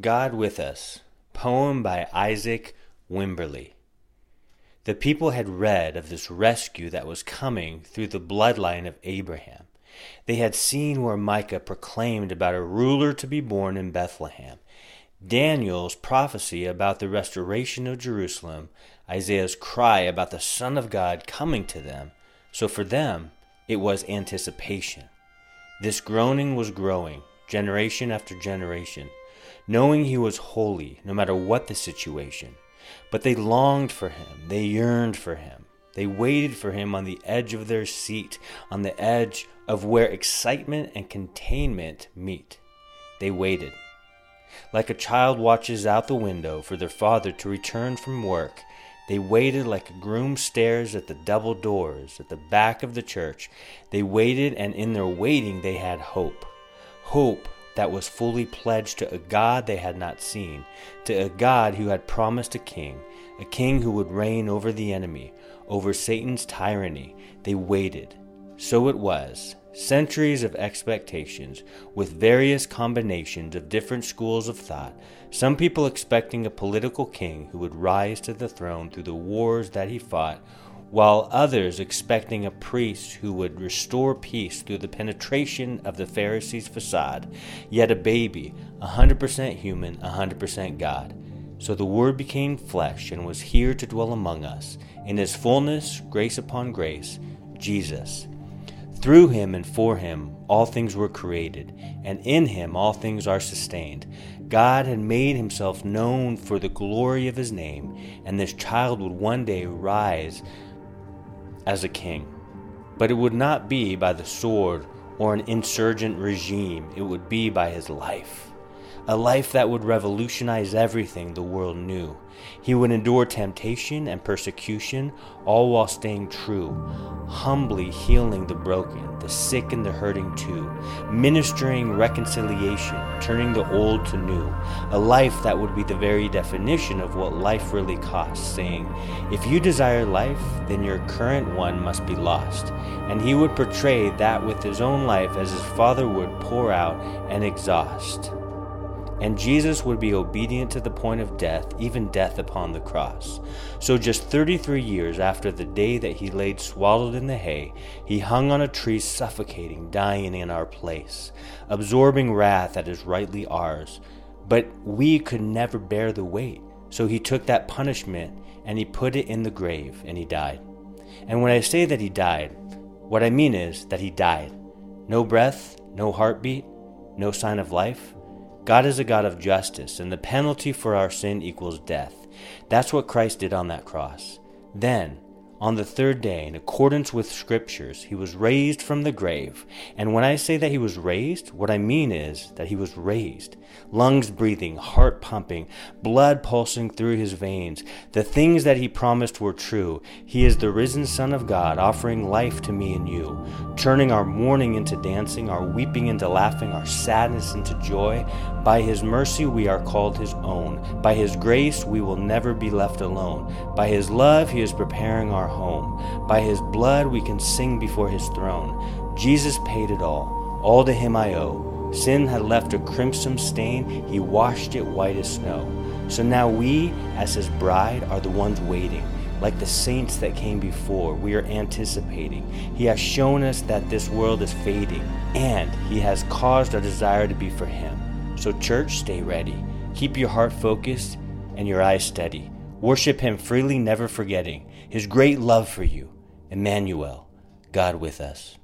God with Us, poem by Isaac Wimberley. The people had read of this rescue that was coming through the bloodline of Abraham. They had seen where Micah proclaimed about a ruler to be born in Bethlehem, Daniel's prophecy about the restoration of Jerusalem, Isaiah's cry about the Son of God coming to them. So for them, it was anticipation. This groaning was growing, generation after generation knowing he was holy no matter what the situation. But they longed for him, they yearned for him. They waited for him on the edge of their seat, on the edge of where excitement and containment meet. They waited. Like a child watches out the window for their father to return from work, they waited like a groom stares at the double doors at the back of the church. They waited, and in their waiting, they had hope. Hope that was fully pledged to a God they had not seen, to a God who had promised a king, a king who would reign over the enemy, over Satan's tyranny. They waited. So it was. Centuries of expectations, with various combinations of different schools of thought, some people expecting a political king who would rise to the throne through the wars that he fought while others expecting a priest who would restore peace through the penetration of the Pharisees' facade, yet a baby, 100% human, 100% God. So the Word became flesh and was here to dwell among us. In his fullness, grace upon grace, Jesus. Through him and for him, all things were created, and in him all things are sustained. God had made himself known for the glory of his name, and this child would one day rise as a king. But it would not be by the sword or an insurgent regime, it would be by his life a life that would revolutionize everything the world knew. He would endure temptation and persecution, all while staying true, humbly healing the broken, the sick and the hurting too, ministering reconciliation, turning the old to new, a life that would be the very definition of what life really costs, saying, If you desire life, then your current one must be lost. And he would portray that with his own life as his Father would pour out and exhaust. And Jesus would be obedient to the point of death, even death upon the cross. So, just 33 years after the day that he laid swallowed in the hay, he hung on a tree, suffocating, dying in our place, absorbing wrath that is rightly ours. But we could never bear the weight. So he took that punishment and he put it in the grave and he died. And when I say that he died, what I mean is that he died. No breath, no heartbeat, no sign of life. God is a God of justice, and the penalty for our sin equals death. That's what Christ did on that cross. Then, on the third day, in accordance with scriptures, he was raised from the grave. And when I say that he was raised, what I mean is that he was raised. Lungs breathing, heart pumping, blood pulsing through his veins. The things that he promised were true. He is the risen Son of God, offering life to me and you, turning our mourning into dancing, our weeping into laughing, our sadness into joy. By his mercy, we are called his own. By his grace, we will never be left alone. By his love, he is preparing our home. By his blood we can sing before his throne. Jesus paid it all. All to him I owe. Sin had left a crimson stain, he washed it white as snow. So now we, as his bride, are the ones waiting. Like the saints that came before, we are anticipating. He has shown us that this world is fading, and He has caused our desire to be for Him. So, church, stay ready. Keep your heart focused and your eyes steady. Worship Him freely, never forgetting His great love for you. Emmanuel, God with us.